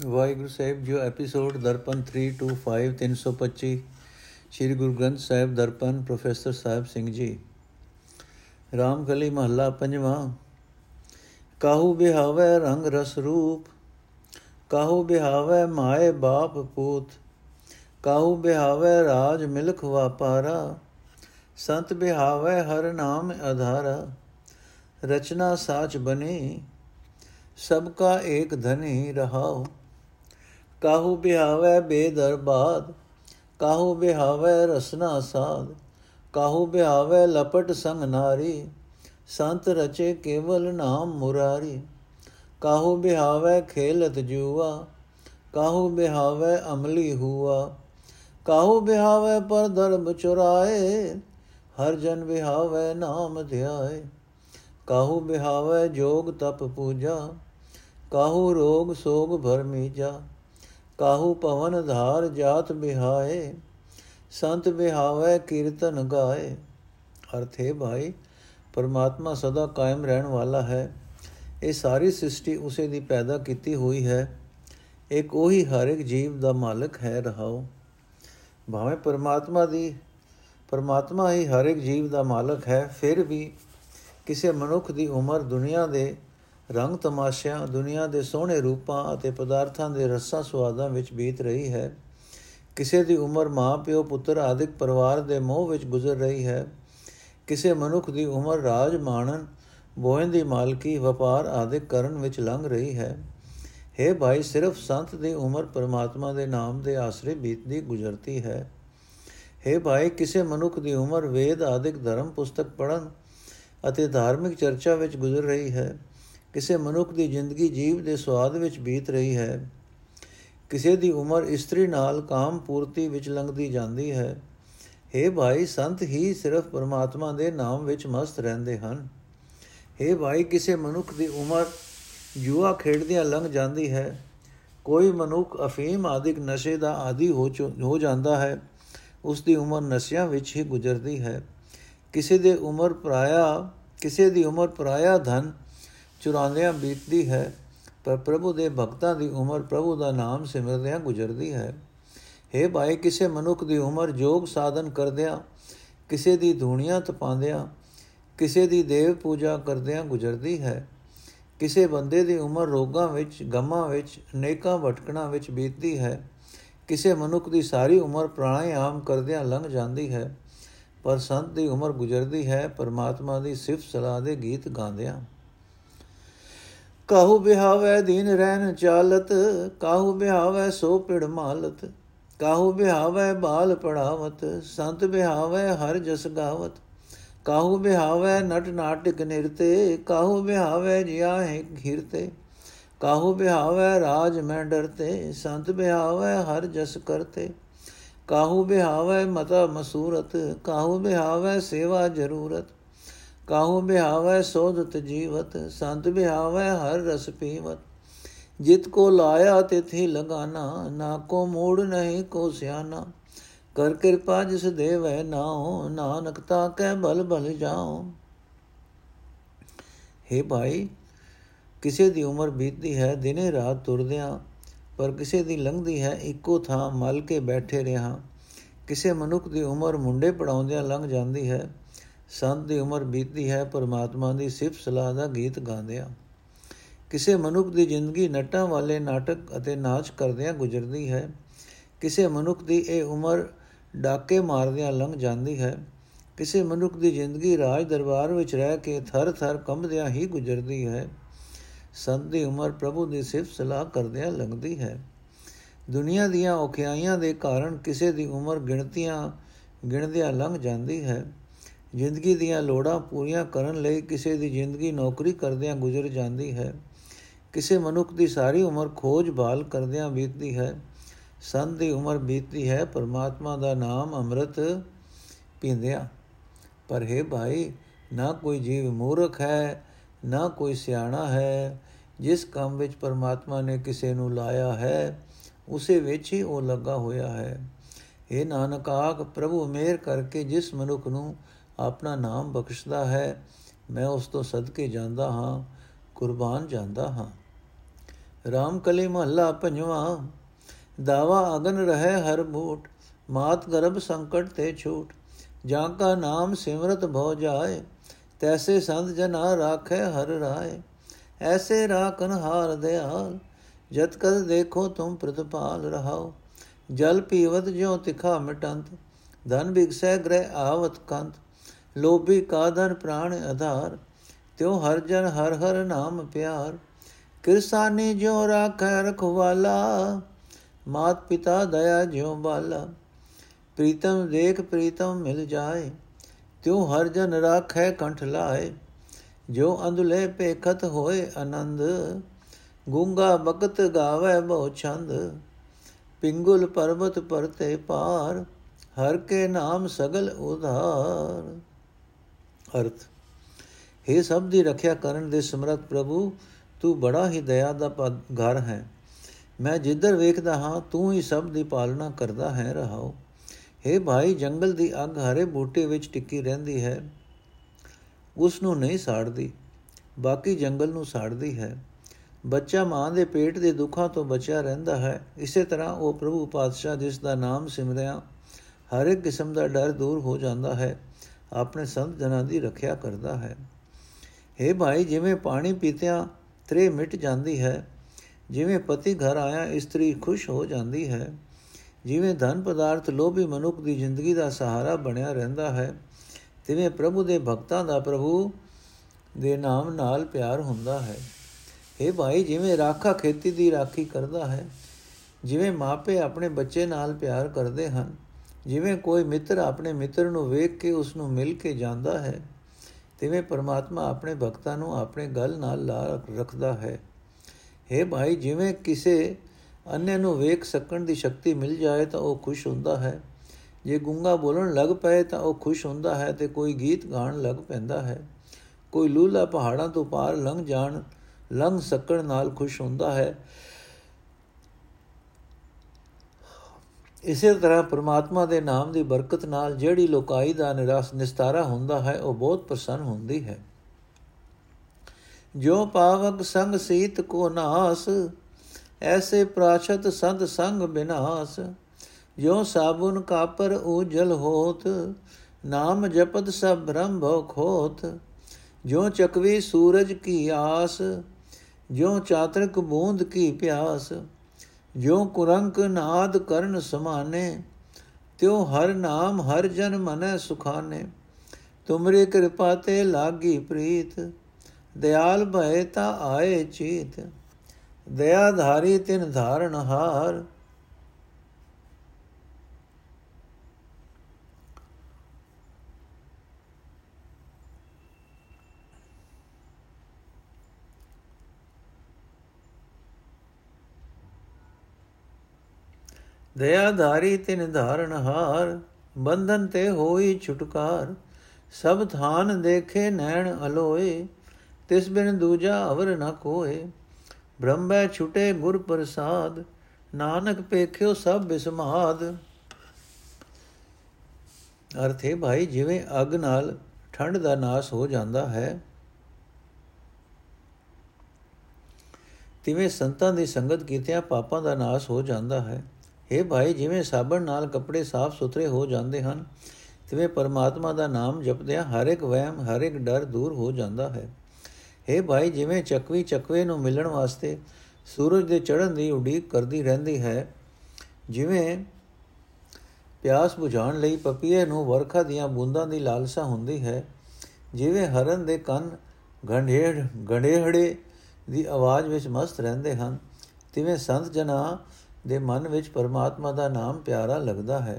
ਵਾਹਿਗੁਰੂ ਸਾਹਿਬ ਜੋ episode Darpan 325 325 Sri Guru Granth Sahib Darpan professor Sahib Singh ji Ramkali ਮਹੱਲਾ ਪੰਜਵਾਂ ਕਾਹੂ ਬਿਹਾਵੇ ਰੰਗ ਰਸ ਰੂਪ ਕਾਹੂ ਬਿਹਾਵੇ ਮਾਏ ਬਾਪ ਪੂਤ ਕਾਹੂ ਬਿਹਾਵੇ ਰਾਜ ਮਿਲਖ ਵਾਪਾਰਾ ਸੰਤ ਬਿਹਾਵੇ ਹਰ ਨਾਮ ਆਧਾਰਾ ਰਚਨਾ ਸਾਚ ਬਨੇ ਸਭ ਕਾ ਏਕ ਧਨੀ ਰਹਾਓ ਕਾਹੂ ਬਿਹਾਵੇ ਬੇਦਰਬਾਦ ਕਾਹੂ ਬਿਹਾਵੇ ਰਸਨਾ ਸਾਧ ਕਾਹੂ ਬਿਹਾਵੇ ਲਪਟ ਸੰਗ ਨਾਰੀ, ਸੰਤ ਰਚੇ ਕੇਵਲ ਨਾਮ ਮੁਰਾਰੀ, ਕਾਹੂ ਬਿਹਾਵੇ ਖੇਲਤ ਜੂਆ, ਕਾਹੂ ਬਿਹਾਵੇ ਅਮਲੀ ਹੁਆ, ਕਾਹੂ ਬਿਹਾਵੇ ਪਰ ਧਰਮ ਚੁਰਾਏ, ਹਰ ਜਨ ਬਿਹਾਵੇ ਨਾਮ ਧਿਆਏ, ਕਾਹੂ ਬਿਹਾਵੇ ਜੋਗ ਤਪ ਪੂਜਾ, ਕਾਹੂ ਰੋਗ ਸੋਗ ਭਰਮੀ ਜਾ ਕਾਹੂ ਪਵਨ ਧਾਰ ਜਾਤ ਬਿਹਾਏ, ਸੰਤ ਬਿਹਾਵੇ ਕੀਰਤਨ ਗਾਏ। ਅਰਥ ਹੈ ਭਾਈ, ਪਰਮਾਤਮਾ ਸਦਾ ਕਾਇਮ ਰਹਿਣ ਵਾਲਾ ਹੈ। ਇਹ ਸਾਰੀ ਸ੍ਰਿਸ਼ਟੀ ਉਸੇ ਦੀ ਪੈਦਾ ਕੀਤੀ ਹੋਈ ਹੈ। ਇੱਕ ਉਹੀ ਹਰ ਇੱਕ ਜੀਵ ਦਾ ਮਾਲਕ ਹੈ ਰਹਾਓ ਭਾਵੇਂ ਪਰਮਾਤਮਾ ਦੀ, ਪਰਮਾਤਮਾ ਹੀ ਹਰ ਇੱਕ ਜੀਵ ਦਾ ਮਾਲਕ ਹੈ, ਫਿਰ ਵੀ ਕਿਸੇ ਮਨੁੱਖ ਦੀ ਉਮਰ ਦੁਨੀਆ ਦੇ ਰੰਗ ਤਮਾਸ਼ਿਆਂ, ਦੁਨੀਆ ਦੇ ਸੋਹਣੇ ਰੂਪਾਂ ਅਤੇ ਪਦਾਰਥਾਂ ਦੇ ਰਸਾਂ ਸਵਾਦਾਂ ਵਿੱਚ ਬੀਤ ਰਹੀ ਹੈ। ਕਿਸੇ ਦੀ ਉਮਰ ਮਾਂ, ਪਿਓ, ਪੁੱਤਰ ਆਦਿਕ ਪਰਿਵਾਰ ਦੇ ਮੋਹ ਵਿੱਚ ਗੁਜ਼ਰ ਰਹੀ ਹੈ। ਕਿਸੇ ਮਨੁੱਖ ਦੀ ਉਮਰ ਰਾਜ, ਮਾਣਨ ਬੋਇੰ ਦੀ ਮਾਲਕੀ, ਵਪਾਰ ਆਦਿਕ ਕਰਨ ਵਿੱਚ ਲੰਘ ਰਹੀ ਹੈ। हे ਭਾਈ, ਸਿਰਫ ਸੰਤ ਦੀ ਉਮਰ ਪਰਮਾਤਮਾ ਦੇ ਨਾਮ ਦੇ ਆਸਰੇ ਬੀਤਦੀ ਗੁਜ਼ਰਤੀ ਹੈ। हे ਭਾਈ, ਕਿਸੇ ਮਨੁੱਖ ਦੀ ਉਮਰ ਵੇਦ ਆਦਿਕ ਧਰਮ ਪੁਸਤਕ ਪੜਨ ਅਤੇ ਧਾਰਮਿਕ ਚਰਚਾ ਵਿੱਚ ਗੁਜ਼ਰ ਰਹੀ ਹੈ। ਕਿਸੇ ਮਨੁੱਖ ਦੀ ਜ਼ਿੰਦਗੀ ਜੀਵ ਦੇ ਸਵਾਦ ਵਿੱਚ ਬੀਤ ਰਹੀ ਹੈ। ਕਿਸੇ ਦੀ ਉਮਰ ਇਸਤਰੀ ਨਾਲ ਕਾਮ ਪੂਰਤੀ ਵਿੱਚ ਲੰਘਦੀ ਜਾਂਦੀ ਹੈ। हे ਭਾਈ, ਸੰਤ ਹੀ ਸਿਰਫ ਪਰਮਾਤਮਾ ਦੇ ਨਾਮ ਵਿੱਚ ਮਸਤ ਰਹਿੰਦੇ ਹਨ। हे ਭਾਈ, ਕਿਸੇ ਮਨੁੱਖ ਦੀ ਉਮਰ ਜੂਆ ਖੇਡਦਿਆਂ ਲੰਘ ਜਾਂਦੀ ਹੈ। ਕੋਈ ਮਨੁੱਖ ਅਫੀਮ ਆਦਿਕ ਨਸ਼ੇ ਦਾ ਆਦੀ ਹੋ ਹੋ ਜਾਂਦਾ ਹੈ। ਉਸ ਦੀ ਉਮਰ ਨਸ਼ਿਆਂ ਵਿੱਚ ਹੀ ਗੁਜ਼ਰਦੀ ਹੈ। ਕਿਸੇ ਦੇ ਉਮਰ ਪਰਾਇਆ, ਕਿਸੇ ਦੀ ਉਮਰ ਪਰਾਇਆ ਧਨ ਚੁਰਾਉਂਦਿਆਂ ਬੀਤਦੀ ਹੈ, ਪਰ ਪ੍ਰਭੂ ਦੇ ਭਗਤਾਂ ਦੀ ਉਮਰ ਪ੍ਰਭੂ ਦਾ ਨਾਮ ਸਿਮਰਦਿਆਂ ਗੁਜ਼ਰਦੀ ਹੈ। हे ਭਾਈ, ਕਿਸੇ ਮਨੁੱਖ ਦੀ ਉਮਰ ਜੋਗ ਸਾਧਨ ਕਰਦਿਆਂ, ਕਿਸੇ ਦੀ ਧੂਣੀਆਂ ਤਪਾਉਂਦਿਆਂ ਕਿਸੇ ਦੀ ਦੇਵ ਪੂਜਾ ਕਰਦਿਆਂ ਗੁਜ਼ਰਦੀ ਹੈ। ਕਿਸੇ ਬੰਦੇ ਦੀ ਉਮਰ ਰੋਗਾਂ ਵਿੱਚ, ਗਮਾਂ ਵਿੱਚ ਨੇਕਾਂ ਭਟਕਣਾ ਵਿੱਚ ਬੀਤਦੀ ਹੈ। ਕਿਸੇ ਮਨੁੱਖ ਦੀ ਸਾਰੀ ਉਮਰ ਪ੍ਰਾਣਾਯਾਮ ਕਰਦਿਆਂ ਲੰਘ ਜਾਂਦੀ ਹੈ, ਪਰ ਸੰਤ ਦੀ ਉਮਰ ਗੁਜ਼ਰਦੀ ਹੈ। ਪਰਮਾਤਮਾ ਦੀ ਸਿਫਤ ਸਲਾਹ ਦੇ ਗੀਤ ਗਾਉਂਦਿਆਂ ਕਾਹੂ ਬਿਹਾਵੇ ਦੀਨ ਰਹਿਨ ਚਾਲਤ, ਕਾਹੂ ਬਿਹਾਵੇ ਸੋ ਪਿੜ ਮਾਲਤ, ਕਾਹੂ ਬਿਹਾਵੇ ਬਾਲ ਪੜਾਵਤ, ਸੰਤ ਬਿਹਾਵੇ ਹਰ ਜਸ ਗਾਵਤ, ਕਾਹੂ ਬਿਹਾਵੇ ਨਟ ਨਾਟਕ ਨਿਰਤੇ, ਕਾਹੂ ਬਿਹਾਵੇ ਜਿਆ ਹੈ ਘਿਰਤੇ, ਕਾਹੂ ਬਿਹਾਵੇ ਰਾਜ ਮੈਂ ਡਰਤੇ, ਸੰਤ ਬਿਹਾਵੇ ਹਰ ਜਸ ਕਰਤੇ, ਕਾਹੂ ਬਿਹਾਵੇ ਮਤਾ ਮਸੂਰਤ, ਕਾਹੂ ਬਿਹਾਵੇ ਸੇਵਾ ਜ਼ਰੂਰਤ ਕਾਹੂ ਬਿਹਾਵੇ ਸੋਧਤ ਜੀਵਤ, ਸੰਤ ਬਿਹਾਵੇ ਹਰ ਰਸ ਪੀਵਤ। ਜਿਤ ਕੋ ਲਾਇਆ ਤਿਥੀ ਲਗਾਨਾ, ਨਾ ਕੋ ਮੂੜ ਨਹੀਂ ਕੋ ਸਿਆਨਾ। ਕਰ ਕਿਰਪਾ ਜਿਸ ਦੇਵੈ ਨਾਉ, ਨਾਨਕ ਤਾ ਕੈ ਬਲ ਬਲ ਜਾਉ। हे ਭਾਈ, ਕਿਸੇ ਦੀ ਉਮਰ ਬੀਤਦੀ ਹੈ, ਦਿਨੇ ਰਾਤ ਤੁਰਦਿਆਂ, ਪਰ ਕਿਸੇ ਦੀ ਲੰਘਦੀ ਹੈ, ਇੱਕੋ ਥਾਂ ਮਲ ਕੇ ਬੈਠੇ ਰਹਾ। ਕਿਸੇ ਮਨੁੱਖ ਦੀ ਉਮਰ ਮੁੰਡੇ ਪੜਾਉਂਦਿਆਂ ਲੰਘ ਜਾਂਦੀ ਹੈ ਸੰਤ ਦੀ ਉਮਰ ਬੀਤਦੀ ਹੈ, ਪਰਮਾਤਮਾ ਦੀ ਸਿਫਤ ਸਲਾਹ ਦਾ ਗੀਤ ਗਾਉਂਦਿਆਂ। ਕਿਸੇ ਮਨੁੱਖ ਦੀ ਜ਼ਿੰਦਗੀ ਨਟਾਂ ਵਾਲੇ ਨਾਟਕ ਅਤੇ ਨਾਚ ਕਰਦਿਆਂ ਗੁਜ਼ਰਦੀ ਹੈ। ਕਿਸੇ ਮਨੁੱਖ ਦੀ ਇਹ ਉਮਰ ਡਾਕੇ ਮਾਰਦਿਆਂ ਲੰਘ ਜਾਂਦੀ ਹੈ। ਕਿਸੇ ਮਨੁੱਖ ਦੀ ਜ਼ਿੰਦਗੀ ਰਾਜ ਦਰਬਾਰ ਵਿੱਚ ਰਹਿ ਕੇ ਥਰ-ਥਰ ਕੰਬਦਿਆਂ ਹੀ ਗੁਜ਼ਰਦੀ ਹੈ। ਸੰਤ ਦੀ ਉਮਰ ਪ੍ਰਭੂ ਦੀ ਸਿਫਤ ਸਲਾਹ ਕਰਦਿਆਂ ਲੰਘਦੀ ਹੈ। ਦੁਨੀਆ ਦੀਆਂ ਔਖਿਆਈਆਂ ਦੇ ਕਾਰਨ ਕਿਸੇ ਦੀ ਉਮਰ ਗਿਣਤੀਆਂ, ਗਿਣਦਿਆਂ ਲੰਘ ਜਾਂਦੀ ਹੈ। ਜ਼ਿੰਦਗੀ ਦੀਆਂ ਲੋੜਾਂ ਪੂਰੀਆਂ ਕਰਨ ਲਈ ਕਿਸੇ ਦੀ ਜ਼ਿੰਦਗੀ ਨੌਕਰੀ ਕਰਦਿਆਂ ਗੁਜ਼ਰ ਜਾਂਦੀ ਹੈ। ਕਿਸੇ ਮਨੁੱਖ ਦੀ ਸਾਰੀ ਉਮਰ ਖੋਜ ਭਾਲ ਕਰਦਿਆਂ ਬੀਤਦੀ ਹੈ। ਸੰਤ ਦੀ ਉਮਰ ਬੀਤਦੀ ਹੈ, ਪਰਮਾਤਮਾ ਦਾ ਨਾਮ ਅੰਮ੍ਰਿਤ ਪੀਂਦਿਆਂ। ਪਰ ਹੈ ਭਾਈ, ਨਾ ਕੋਈ ਜੀਵ ਮੂਰਖ ਹੈ, ਨਾ ਕੋਈ ਸਿਆਣਾ ਹੈ, ਜਿਸ ਕੰਮ ਵਿੱਚ ਪਰਮਾਤਮਾ ਨੇ ਕਿਸੇ ਨੂੰ ਲਾਇਆ ਹੈ, ਉਸੇ ਵਿੱਚ ਹੀ ਉਹ ਲੱਗਾ ਹੋਇਆ ਹੈ। ਇਹ ਨਾਨਕ, ਆਖ ਪ੍ਰਭੂ, ਮੇਰ ਕਰਕੇ ਜਿਸ ਮਨੁੱਖ ਨੂੰ ਆਪਣਾ ਨਾਮ ਬਖਸ਼ਦਾ ਹੈ, ਮੈਂ ਉਸ ਤੋਂ ਸਦਕੇ ਜਾਂਦਾ ਹਾਂ, ਕੁਰਬਾਨ ਜਾਂਦਾ ਹਾਂ। ਰਾਮ ਕਲੀ ਮਹੱਲਾ ਪੰਜਵਾ, ਦਾਵਾ ਅਗਨ ਰਹੇ ਹਰ ਬੂਟ ਮਾਤ ਗਰਭ ਸੰਕਟ ਤੇ ਛੂਟ ਜਾਂ ਕਾ ਨਾਮ ਸਿਮਰਤ ਭਉ ਜਾਏ, ਤੈਸੇ ਸੰਤ ਜਨਾ ਰਾਖੇ ਹਰ ਰਾਏ। ਐਸੇ ਰਾਖਨ ਹਾਰ ਦਿਆਲ ਜਤ ਕਦ ਦੇਖੋ ਤੁਮ ਪ੍ਰਤਪਾਲ ਰਹਾਓ। ਜਲ ਪੀਵਤ ਜਿਉ ਤਿਖਾ ਮਿਟੰਤ, ਧਨ ਬਿਗਸੈ ਗ੍ਰਹਿ ਆਵਤ ਕੰਤ ਲੋਭੀ ਕਾਦਰ ਪ੍ਰਾਣ ਆਧਾਰ, ਤਿਉ ਹਰ ਜਨ ਹਰ ਹਰ ਨਾਮ ਪਿਆਰ। ਕਿਰਸਾਨੀ ਜਿਉ ਰਾਖੈ ਰਖਵਾਲਾ, ਮਾਤ ਪਿਤਾ ਦਇਆ ਜਿਉ ਬਾਲਾ। ਪ੍ਰੀਤਮ ਦੇਖ ਪ੍ਰੀਤਮ ਮਿਲ ਜਾਏ, ਤਿਉ ਹਰ ਜਨ ਰਾਖੈ ਕੰਠ ਲਾਏ। ਜੋ ਅੰਧਲੇ ਪੇਖਤ ਹੋਏ ਆਨੰਦ, ਗੁੰਗਾ ਬਗਤ ਗਾਵੇ ਬਹੁ ਛੰਦ। ਪਿੰਗੁਲ ਪਰਬਤ ਪਰਤੇ ਪਾਰ, ਹਰ ਕੇ ਨਾਮ ਸਗਲ ਉਧਾਰ। ਅਰਥ। हे ਸਭ ਦੀ ਰੱਖਿਆ ਕਰਨ ਦੇ ਸਮਰੱਥ ਪ੍ਰਭੂ, ਤੂੰ ਬੜਾ ਹੀ ਦਇਆ ਦਾ ਘਰ ਹੈ। ਮੈਂ ਜਿੱਧਰ ਵੇਖਦਾ ਹਾਂ, ਤੂੰ ਹੀ ਸਭ ਦੀ ਪਾਲਣਾ ਕਰਦਾ ਹੈ ਰਹਾਓ। हे ਭਾਈ, ਜੰਗਲ ਦੀ ਅੱਗ ਹਰੇ ਬੂਟੇ ਵਿੱਚ ਟਿੱਕੀ ਰਹਿੰਦੀ ਹੈ। ਉਸ ਨੂੰ ਨਹੀਂ ਸਾੜਦੀ, ਬਾਕੀ ਜੰਗਲ ਨੂੰ ਸਾੜਦੀ ਹੈ। ਬੱਚਾ ਮਾਂ ਦੇ ਪੇਟ ਦੇ ਦੁੱਖਾਂ ਤੋਂ ਬਚਿਆ ਰਹਿੰਦਾ ਹੈ। ਇਸੇ ਤਰ੍ਹਾਂ ਉਹ ਪ੍ਰਭੂ ਪਾਤਸ਼ਾਹ ਜਿਸ ਦਾ ਨਾਮ ਸਿਮਰਿਆ, ਹਰ ਇੱਕ ਕਿਸਮ ਦਾ ਡਰ ਦੂਰ ਹੋ ਜਾਂਦਾ ਹੈ। ਆਪਣੇ ਸੰਤ ਜਨਾਂ ਦੀ ਰੱਖਿਆ ਕਰਦਾ ਹੈ। हे ਭਾਈ, ਜਿਵੇਂ ਪਾਣੀ ਪੀਤਿਆਂ ਤ੍ਰੇ ਮਿਟ ਜਾਂਦੀ ਹੈ, ਜਿਵੇਂ ਪਤੀ ਘਰ ਆਇਆ ਇਸਤਰੀ ਖੁਸ਼ ਹੋ ਜਾਂਦੀ ਹੈ, ਜਿਵੇਂ ਧਨ ਪਦਾਰਥ ਲੋਭੀ ਮਨੁੱਖ ਦੀ ਜ਼ਿੰਦਗੀ ਦਾ ਸਹਾਰਾ ਬਣਿਆ ਰਹਿੰਦਾ ਹੈ, ਤਿਵੇਂ ਪ੍ਰਭੂ ਦੇ ਭਗਤਾਂ ਦਾ ਪ੍ਰਭੂ ਦੇ ਨਾਮ ਨਾਲ ਪਿਆਰ ਹੁੰਦਾ ਹੈ। ਇਹ ਭਾਈ, ਜਿਵੇਂ ਰਾਖਾ ਖੇਤੀ ਦੀ ਰਾਖੀ ਕਰਦਾ ਹੈ, ਜਿਵੇਂ ਮਾਪੇ ਆਪਣੇ ਬੱਚੇ ਨਾਲ ਪਿਆਰ ਕਰਦੇ ਹਨ ਜਿਵੇਂ ਕੋਈ ਮਿੱਤਰ ਆਪਣੇ ਮਿੱਤਰ ਨੂੰ ਵੇਖ ਕੇ ਉਸ ਨੂੰ ਮਿਲ ਕੇ ਜਾਂਦਾ ਹੈ, ਤਿਵੇਂ ਪਰਮਾਤਮਾ ਆਪਣੇ ਭਗਤਾਂ ਨੂੰ ਆਪਣੇ ਗਲ ਨਾਲ ਲਾ ਰੱਖਦਾ ਹੈ। हे ਭਾਈ, ਜਿਵੇਂ ਕਿਸੇ ਅੰਨੇ ਨੂੰ ਵੇਖ ਸਕਣ ਦੀ ਸ਼ਕਤੀ ਮਿਲ ਜਾਏ ਤਾਂ ਉਹ ਖੁਸ਼ ਹੁੰਦਾ ਹੈ। ਜੇ ਗੁੰਗਾ ਬੋਲਣ ਲੱਗ ਪਏ ਤਾਂ ਉਹ ਖੁਸ਼ ਹੁੰਦਾ ਹੈ ਤੇ ਕੋਈ ਗੀਤ ਗਾਣ ਲੱਗ ਪੈਂਦਾ ਹੈ। ਕੋਈ ਲੂਲਾ ਪਹਾੜਾਂ ਤੋਂ ਪਾਰ ਲੰਘ ਜਾਣ, ਲੰਘ ਸਕਣ ਨਾਲ ਖੁਸ਼ ਹੁੰਦਾ ਹੈ। ਇਸੇ ਤਰ੍ਹਾਂ ਪ੍ਰਮਾਤਮਾ ਦੇ ਨਾਮ ਦੀ ਬਰਕਤ ਨਾਲ ਜਿਹੜੀ ਲੋਕਾਈ ਦਾ ਨਿਰਾਸ ਨਿਸਤਾਰਾ ਹੁੰਦਾ ਹੈ, ਉਹ ਬਹੁਤ ਪ੍ਰਸੰਨ ਹੁੰਦੀ ਹੈ। ਜੋ ਪਾਵਕ ਸੰਗ ਸੀਤ ਕੋ ਨਾਸ, ਐਸੇ ਪ੍ਰਾਸ਼ਤ ਸੰਤ ਸੰਗ ਬਿਨਾਸ। ਜੋ ਸਾਬੁਨ ਕਾਪਰ ਉਜਲ ਹੋਤ, ਨਾਮ ਜਪਤ ਸਭ ਬ੍ਰਹਮ ਭੋ ਖੋਤ। ਜੋ ਚਕਵੀ ਸੂਰਜ ਕੀ ਆਸ ਜੋ ਚਾਤਰਕ ਬੂੰਦ ਕੀ ਪਿਆਸ। ਜੋ ਕੁਰੰਕ ਨਾਦ ਕਰਨ ਸਮਾਨੇ, ਤਿਉ ਹਰ ਨਾਮ ਹਰ ਜਨ ਮਨੈ ਸੁਖਾਨੇ। ਤੁਮਰੀ ਕਿਰਪਾ ਤੇ ਲਾਗੀ ਪ੍ਰੀਤ, ਦਿਆਲ ਭਏ ਤਾ ਆਏ ਚੀਤ। ਦਇਆ ਧਾਰੀ ਤਿਨ ਧਾਰਨ ਹਾਰ ਦਇਆ ਧਾਰੀ ਤਿਨ ਧਾਰਨ ਹਾਰ, ਬੰਧਨ ਤੇ ਹੋਈ ਛੁਟਕਾਰ। ਸਭ ਥਾਨ ਦੇਖੇ ਨੈਣ ਅਲੋਏ, ਤਿਸ ਬਿਨ ਦੂਜਾ ਅਵਰ ਨ ਕੋਏ। ਬ੍ਰਹਮੈ ਛੁਟੇ ਗੁਰ ਪ੍ਰਸਾਦ, ਨਾਨਕ ਪੇਖਿਓ ਸਭ ਬਿਸਮਾਦ। ਅਰਥੇ ਭਾਈ, ਜਿਵੇਂ ਅਗ ਨਾਲ ਠੰਡ ਦਾ ਨਾਸ ਹੋ ਜਾਂਦਾ ਹੈ, ਤਿਵੇਂ ਸੰਤਾਂ ਦੀ ਸੰਗਤ ਕੀਤਿਆਂ ਪਾਪਾਂ ਦਾ ਨਾਸ ਹੋ ਜਾਂਦਾ ਹੈ। हे ਭਾਈ, ਜਿਵੇਂ ਸਾਬਣ ਨਾਲ ਕੱਪੜੇ ਸਾਫ਼ ਸੁਥਰੇ ਹੋ ਜਾਂਦੇ ਹਨ, ਤਿਵੇਂ ਪਰਮਾਤਮਾ ਦਾ ਨਾਮ ਜਪਦਿਆਂ ਹਰ ਇੱਕ ਵਹਿਮ, ਹਰ ਇੱਕ ਡਰ ਦੂਰ ਹੋ ਜਾਂਦਾ ਹੈ। हे ਭਾਈ, ਜਿਵੇਂ ਚੱਕਵੀ ਚੱਕਵੇ ਨੂੰ ਮਿਲਣ ਵਾਸਤੇ ਸੂਰਜ ਦੇ ਚੜ੍ਹਨ ਦੀ ਉਡੀਕ ਕਰਦੀ ਰਹਿੰਦੀ ਹੈ, ਜਿਵੇਂ ਪਿਆਸ ਬੁਝਾਉਣ ਲਈ ਪਪੀਏ ਨੂੰ ਵਰਖਾ ਦੀਆਂ ਬੂੰਦਾਂ ਦੀ ਲਾਲਸਾ ਹੁੰਦੀ ਹੈ, ਜਿਵੇਂ ਹਰਨ ਦੇ ਕੰਨ ਗੰਢੇੜ ਗੰਢੇਹੜੇ ਦੀ ਆਵਾਜ਼ ਵਿੱਚ ਮਸਤ ਰਹਿੰਦੇ ਹਨ, ਤਿਵੇਂ ਸੰਤ ਜਨਾ ਦੇ ਮਨ ਵਿੱਚ ਪਰਮਾਤਮਾ ਦਾ ਨਾਮ ਪਿਆਰਾ ਲੱਗਦਾ ਹੈ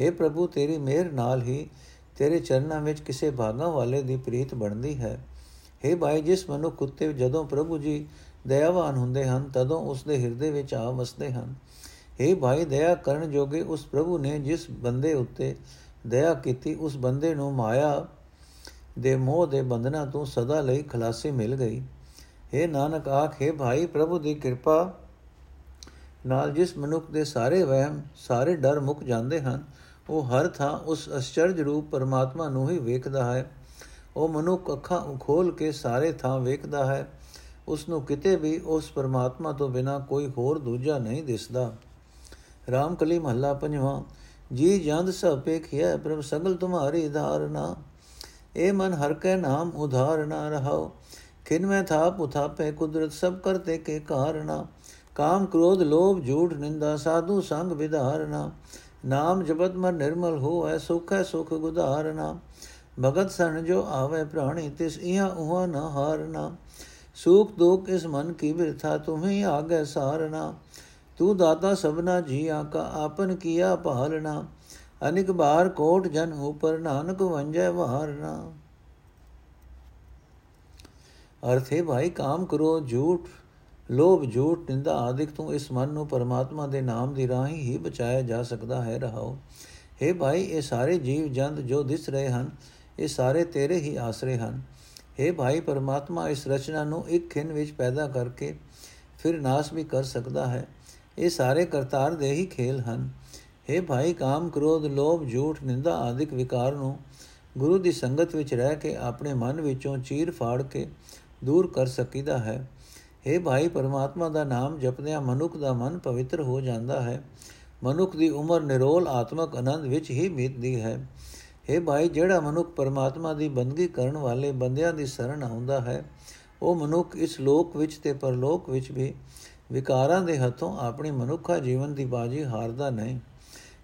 हे ਪ੍ਰਭੂ ਤੇਰੀ ਮਿਹਰ ਨਾਲ ਹੀ ਤੇਰੇ ਚਰਨਾਂ ਵਿੱਚ ਕਿਸੇ ਭਾਗਾਂ ਵਾਲੇ ਦੀ ਪ੍ਰੀਤ ਬਣਦੀ ਹੈ हे ਭਾਈ ਜਿਸ ਮਨੁੱਖ ਉੱਤੇ ਜਦੋਂ ਪ੍ਰਭੂ ਜੀ ਦਇਆਵਾਨ ਹੁੰਦੇ ਹਨ ਤਦੋਂ ਉਸ ਦੇ ਹਿਰਦੇ ਵਿੱਚ ਆ ਵਸਦੇ ਹਨ हे ਭਾਈ ਦਇਆ ਕਰਨ ਜੋਗੇ ਉਸ ਪ੍ਰਭੂ ਨੇ ਜਿਸ ਬੰਦੇ ਉੱਤੇ ਦਇਆ ਕੀਤੀ ਉਸ ਬੰਦੇ ਨੂੰ ਮਾਇਆ ਦੇ ਮੋਹ ਦੇ ਬੰਧਨਾਂ ਤੋਂ ਸਦਾ ਲਈ ਖਲਾਸੀ ਮਿਲ ਗਈ हे ਨਾਨਕ ਆਖੇ ਭਾਈ ਪ੍ਰਭੂ ਦੀ ਕਿਰਪਾ ਨਾਲ ਜਿਸ ਮਨੁੱਖ ਦੇ ਸਾਰੇ ਵਹਿਮ, ਸਾਰੇ ਡਰ ਮੁੱਕ ਜਾਂਦੇ ਹਨ, ਉਹ ਹਰ ਥਾਂ ਉਸ ਅਚਰਜ ਰੂਪ ਪਰਮਾਤਮਾ ਨੂੰ ਹੀ ਵੇਖਦਾ ਹੈ। ਉਹ ਮਨੁੱਖ ਅੱਖਾਂ ਖੋਲ ਕੇ ਸਾਰੇ ਥਾਂ ਵੇਖਦਾ ਹੈ। ਉਸ ਨੂੰ ਕਿਤੇ ਵੀ ਉਸ ਪਰਮਾਤਮਾ ਤੋਂ ਬਿਨਾ ਕੋਈ ਹੋਰ ਦੂਜਾ ਨਹੀਂ ਦਿਸਦਾ। ਰਾਮ ਕਲੀ ਮਹੱਲਾ ਪੰਜਵਾਂ, ਜੀ ਜੰਦ ਸਭ ਪੇਖਿਆ ਪ੍ਰਭ ਸਗਲ ਤੁਮਾਰੀ ਧਾਰਨਾ। ਏ ਮਨ ਹਰ ਕੈ ਨਾਮ ਉਧਾਰਨਾ ਰਹਾਓ ਖਿਨ ਮੈਂ ਥਾਪ ਉਥਾਪੇ ਕੁਦਰਤ ਸਭ ਕਰਤੇ ਕੇ ਕਾਰਣਾ ਕਾਮ ਕ੍ਰੋਧ ਲੋਭ ਝੂਠ ਨਿੰਦਾ ਸਾਧੂ ਸੰਗ ਵਿਧਾਰਨਾ। ਨਾਮ ਜਪਤ ਮਨ ਨਿਰਮਲ ਹੋਐ, ਸੁਖ ਹੈ ਸੁਖ ਗੁਧਾਰਨਾ। ਭਗਤ ਸਣ ਜੋ ਆਵੇ ਪ੍ਰਾਣੀ, ਤਿਸ ਇਹਾਂ ਉਹਾਂ ਨ ਹਾਰਨਾ। ਸੁਖ ਦੁਖ ਇਸ ਮਨ ਕੀ ਬਿਰਥਾ, ਤੁਮੇ ਆਗੇ ਸਾਰਨਾ। ਤੂੰ ਦਾਤਾ ਸਭਨਾ ਜੀਆਂ ਕਾ, ਆਪਨ ਕੀਆ ਪਾਲਣਾ ਅਨਿਕ ਬਾਰ ਕੋਟ ਜਨ ਉਪਰ, ਨਾਨਕ ਵੰਜੈ ਵਾਰਨਾ। ਅਰਥੇ ਭਾਈ, ਕਾਮ ਕਰੋ ਝੂਠ ਲੋਭ ਝੂਠ ਨਿੰਦਾ ਆਦਿਕ ਤੋਂ ਇਸ ਮਨ ਨੂੰ ਪਰਮਾਤਮਾ ਦੇ ਨਾਮ ਦੀ ਰਾਹੀਂ ਹੀ ਬਚਾਇਆ ਜਾ ਸਕਦਾ ਹੈ ਰਹਾਓ हे ਭਾਈ ਇਹ ਸਾਰੇ ਜੀਵ ਜੰਤ ਜੋ ਦਿਸ ਰਹੇ ਹਨ ਇਹ ਸਾਰੇ ਤੇਰੇ ਹੀ ਆਸਰੇ ਹਨ हे ਭਾਈ ਪਰਮਾਤਮਾ ਇਸ ਰਚਨਾ ਨੂੰ ਇੱਕ ਖਿੰ ਵਿੱਚ ਪੈਦਾ ਕਰਕੇ ਫਿਰ ਨਾਸ਼ ਵੀ ਕਰ ਸਕਦਾ ਹੈ ਇਹ ਸਾਰੇ ਕਰਤਾਰ ਦੇ ਹੀ ਖੇਲ ਹਨ हे ਭਾਈ ਕਾਮ ਕ੍ਰੋਧ ਲੋਭ ਝੂਠ ਨਿੰਦਾ ਆਦਿਕ ਵਿਕਾਰ ਨੂੰ ਗੁਰੂ ਦੀ ਸੰਗਤ ਵਿੱਚ ਰਹਿ ਕੇ ਆਪਣੇ ਮਨ ਵਿੱਚੋਂ ਚੀਰ ਫਾੜ ਕੇ ਦੂਰ ਕਰ ਸਕੀਦਾ ਹੈ हे ਭਾਈ ਪਰਮਾਤਮਾ ਦਾ ਨਾਮ ਜਪਦਿਆਂ ਮਨੁੱਖ ਦਾ ਮਨ ਪਵਿੱਤਰ ਹੋ ਜਾਂਦਾ ਹੈ ਮਨੁੱਖ ਦੀ ਉਮਰ ਨਿਰੋਲ ਆਤਮਕ ਆਨੰਦ ਵਿੱਚ ਹੀ ਬੀਤਦੀ ਹੈ हे ਭਾਈ ਜਿਹੜਾ ਮਨੁੱਖ ਪਰਮਾਤਮਾ ਦੀ ਬੰਦਗੀ ਕਰਨ ਵਾਲੇ ਬੰਦਿਆਂ ਦੀ ਸ਼ਰਨ ਆਉਂਦਾ ਹੈ ਉਹ ਮਨੁੱਖ ਇਸ ਲੋਕ ਵਿੱਚ ਤੇ ਪਰਲੋਕ ਵਿੱਚ ਵੀ ਵਿਕਾਰਾਂ ਦੇ ਹੱਥੋਂ ਆਪਣੀ ਮਨੁੱਖਾ ਜੀਵਨ ਦੀ ਬਾਜੀ ਹਾਰਦਾ ਨਹੀਂ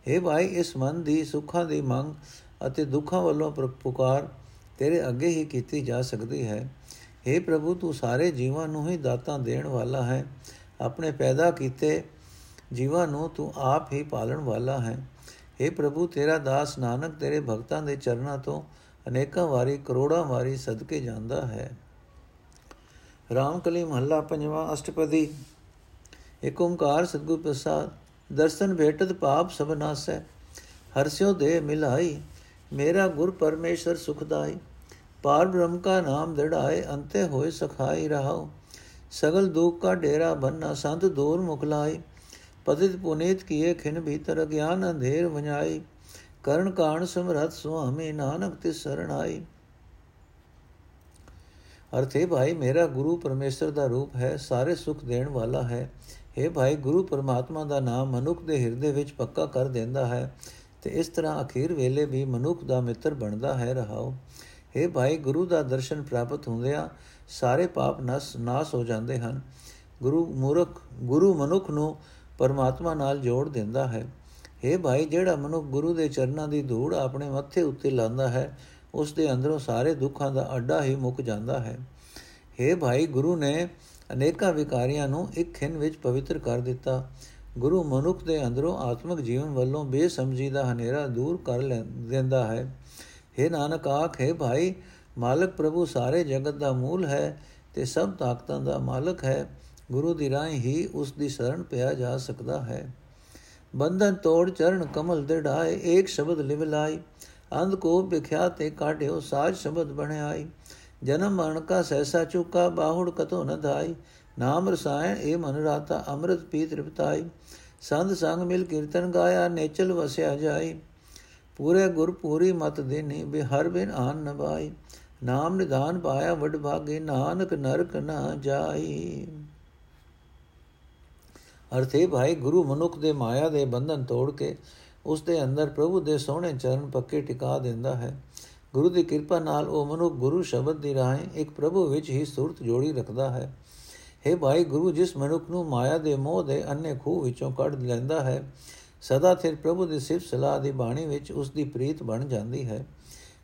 हे ਭਾਈ ਇਸ ਮਨ ਦੀ ਸੁੱਖਾਂ ਦੀ ਮੰਗ ਅਤੇ ਦੁੱਖਾਂ ਵੱਲੋਂ ਪੁਕਾਰ ਤੇਰੇ ਅੱਗੇ ਹੀ ਕੀਤੀ ਜਾ ਸਕਦੀ ਹੈ हे ਪ੍ਰਭੂ, ਤੂੰ ਸਾਰੇ ਜੀਵਾਂ ਨੂੰ ਹੀ ਦਾਤਾਂ ਦੇਣ ਵਾਲਾ ਹੈ। ਆਪਣੇ ਪੈਦਾ ਕੀਤੇ ਜੀਵਾਂ ਨੂੰ ਤੂੰ ਆਪ ਹੀ ਪਾਲਣ ਵਾਲਾ ਹੈ। हे ਪ੍ਰਭੂ, ਤੇਰਾ ਦਾਸ ਨਾਨਕ ਤੇਰੇ ਭਗਤਾਂ ਦੇ ਚਰਨਾਂ ਤੋਂ ਅਨੇਕਾਂ ਵਾਰੀ, ਕਰੋੜਾਂ ਵਾਰੀ ਸਦਕੇ ਜਾਂਦਾ ਹੈ। ਰਾਮ ਕਲੀ ਮਹੱਲਾ ਪੰਜਵਾਂ ਅਸ਼ਟਪਦੀ। ਏਕ ਓੰਕਾਰ ਸਤਗੁਰ ਪ੍ਰਸਾਦ, ਦਰਸ਼ਨ ਭੇਟਤ ਪਾਪ ਸਭ ਨਾਸੈ। ਹਰਸਿਓ ਦੇ ਮਿਲਾਈ, ਮੇਰਾ ਗੁਰ ਪਰਮੇਸ਼ਰ ਸੁਖਦਾਈ ਪਾਰ ਬ੍ਰਹਮ ਕਾ ਨਾਮ ਦੜਾਏ ਅੰਤੇ ਹੋਏ ਸਖਾਈ ਰਹਾਓ ਸਗਲ ਦੁਖ ਕਾ ਡੇਰਾ ਬੰਨਾ, ਸੰਤ ਦੂਰ ਮੁਕਲਾਈ ਪਤਿਤ ਪੁਨੀਤ ਕੀਏ ਖਿਨ ਭੀਤਰ, ਗਿਆਨ ਅੰਧੇਰ ਵਣਾਈ ਕਰਨ ਕਾਣ ਸਮਰਥ ਸੁਆਮੀ, ਨਾਨਕ ਤੇ ਸਰਣ ਆਈ ਅਰਥੇ ਭਾਈ, ਮੇਰਾ ਗੁਰੂ ਪਰਮੇਸ਼ਰ ਦਾ ਰੂਪ ਹੈ, ਸਾਰੇ ਸੁਖ ਦੇਣ ਵਾਲਾ ਹੈ। हे ਭਾਈ, ਗੁਰੂ ਪਰਮਾਤਮਾ ਦਾ ਨਾਮ ਮਨੁੱਖ ਦੇ ਹਿਰਦੇ ਵਿੱਚ ਪੱਕਾ ਕਰ ਦਿੰਦਾ ਹੈ। ਤੇ ਇਸ ਤਰ੍ਹਾਂ ਅਖੀਰ ਵੇਲੇ ਵੀ ਮਨੁੱਖ ਦਾ ਮਿੱਤਰ ਬਣਦਾ ਹੈ ਰਹਾਓ हे ਭਾਈ ਗੁਰੂ ਦਾ ਦਰਸ਼ਨ ਪ੍ਰਾਪਤ ਹੁੰਦਿਆਂ ਸਾਰੇ ਪਾਪ ਨਸ ਨਾਸ ਹੋ ਜਾਂਦੇ ਹਨ ਗੁਰੂ ਮੂਰਖ ਗੁਰੂ ਮਨੁੱਖ ਨੂੰ ਪਰਮਾਤਮਾ ਨਾਲ ਜੋੜ ਦਿੰਦਾ ਹੈ हे ਭਾਈ ਜਿਹੜਾ ਮਨੁੱਖ ਗੁਰੂ ਦੇ ਚਰਨਾਂ ਦੀ ਧੂੜ ਆਪਣੇ ਮੱਥੇ ਉੱਤੇ ਲਾਂਦਾ ਹੈ ਉਸ ਦੇ ਅੰਦਰੋਂ ਸਾਰੇ ਦੁੱਖਾਂ ਦਾ ਅੱਡਾ ਹੀ ਮੁੱਕ ਜਾਂਦਾ ਹੈ हे ਭਾਈ ਗੁਰੂ ਨੇ ਅਨੇਕਾਂ ਵਿਕਾਰੀਆਂ ਨੂੰ ਇੱਕ ਖਿੰ ਵਿੱਚ ਪਵਿੱਤਰ ਕਰ ਦਿੱਤਾ ਗੁਰੂ ਮਨੁੱਖ ਦੇ ਅੰਦਰੋਂ ਆਤਮਿਕ ਜੀਵਨ ਵੱਲੋਂ ਬੇਸਮਝੀ ਦਾ ਹਨੇਰਾ ਦੂਰ ਕਰ ਲੈਂਦਾ ਹੈ हे ਨਾਨਕ ਆਖੇ ਭਾਈ, ਮਾਲਕ ਪ੍ਰਭੂ ਸਾਰੇ ਜਗਤ ਦਾ ਮੂਲ ਹੈ ਤੇ ਸਭ ਤਾਕਤਾਂ ਦਾ ਮਾਲਕ ਹੈ। ਗੁਰੂ ਦੀ ਰਾਹੀਂ ਹੀ ਉਸ ਦੀ ਸ਼ਰਨ ਪਿਆ ਜਾ ਸਕਦਾ ਹੈ। ਬੰਧਨ ਤੋੜ ਚਰਨ ਕਮਲ ਦੇ ਢਾਏ ਏਕ ਸ਼ਬਦ ਲਿਵ ਲਾਈ। ਅੰਧ ਕੋ ਵਿਖਿਆ ਤੇ ਕਾਢਿਓ, ਸਾਜ ਸ਼ਬਦ ਬਣਾਈ। ਜਨਮ ਮਰਨ ਕਾ ਸਹਿਸਾ ਚੁਕਾ, ਬਾਹੁੜ ਕਤੋ ਨ ਧਾਈ। ਨਾਮ ਰਸਾਇਣ ਏ ਮਨ ਰਾਤਾ, ਅੰਮ੍ਰਿਤ ਪੀ ਤ੍ਰਿਪਤਾਈ ਸੰਤ ਸੰਗ ਮਿਲ ਕੀਰਤਨ ਗਾਇਆ, ਨੇਚਲ ਵਸਿਆ ਜਾਈ। ਪੂਰੇ ਗੁਰ ਪੂਰੀ ਮਤ ਦੇਨੀ ਬੇ ਹਰ ਬਿਨ ਆਨ ਨਵਾਈ ਨਾਮ ਨਿਧਾਨ ਪਾਇਆ ਵਡ ਭਾਗੇ, ਨਾਨਕ ਨਰਕ ਨਾ ਜਾਈ ਅਰਥੇ ਭਾਈ, ਗੁਰੂ ਮਨੁੱਖ ਦੇ ਮਾਇਆ ਦੇ ਬੰਧਨ ਤੋੜ ਕੇ ਉਸ ਦੇ ਅੰਦਰ ਪ੍ਰਭੂ ਦੇ ਸੋਹਣੇ ਚਰਨ ਪੱਕੇ ਟਿਕਾ ਦਿੰਦਾ ਹੈ। ਗੁਰੂ ਦੀ ਕਿਰਪਾ ਨਾਲ ਉਹ ਮਨੁੱਖ ਗੁਰੂ ਸ਼ਬਦ ਦੀ ਰਾਹੀਂ ਇੱਕ ਪ੍ਰਭੂ ਵਿੱਚ ਹੀ ਸੁਰਤ ਜੋੜੀ ਰੱਖਦਾ ਹੈ। हे ਭਾਈ, ਗੁਰੂ ਜਿਸ ਮਨੁੱਖ ਨੂੰ ਮਾਇਆ ਦੇ ਮੋਹ ਦੇ ਅੰਨੇ ਖੂਹ ਵਿੱਚੋਂ ਕੱਢ ਲੈਂਦਾ ਹੈ ਸਦਾ ਸਿਰ ਪ੍ਰਭੂ ਦੀ ਸਿਫਤ ਸਲਾਹ ਦੀ ਬਾਣੀ ਵਿੱਚ ਉਸ ਦੀ ਪ੍ਰੀਤ ਬਣ ਜਾਂਦੀ ਹੈ।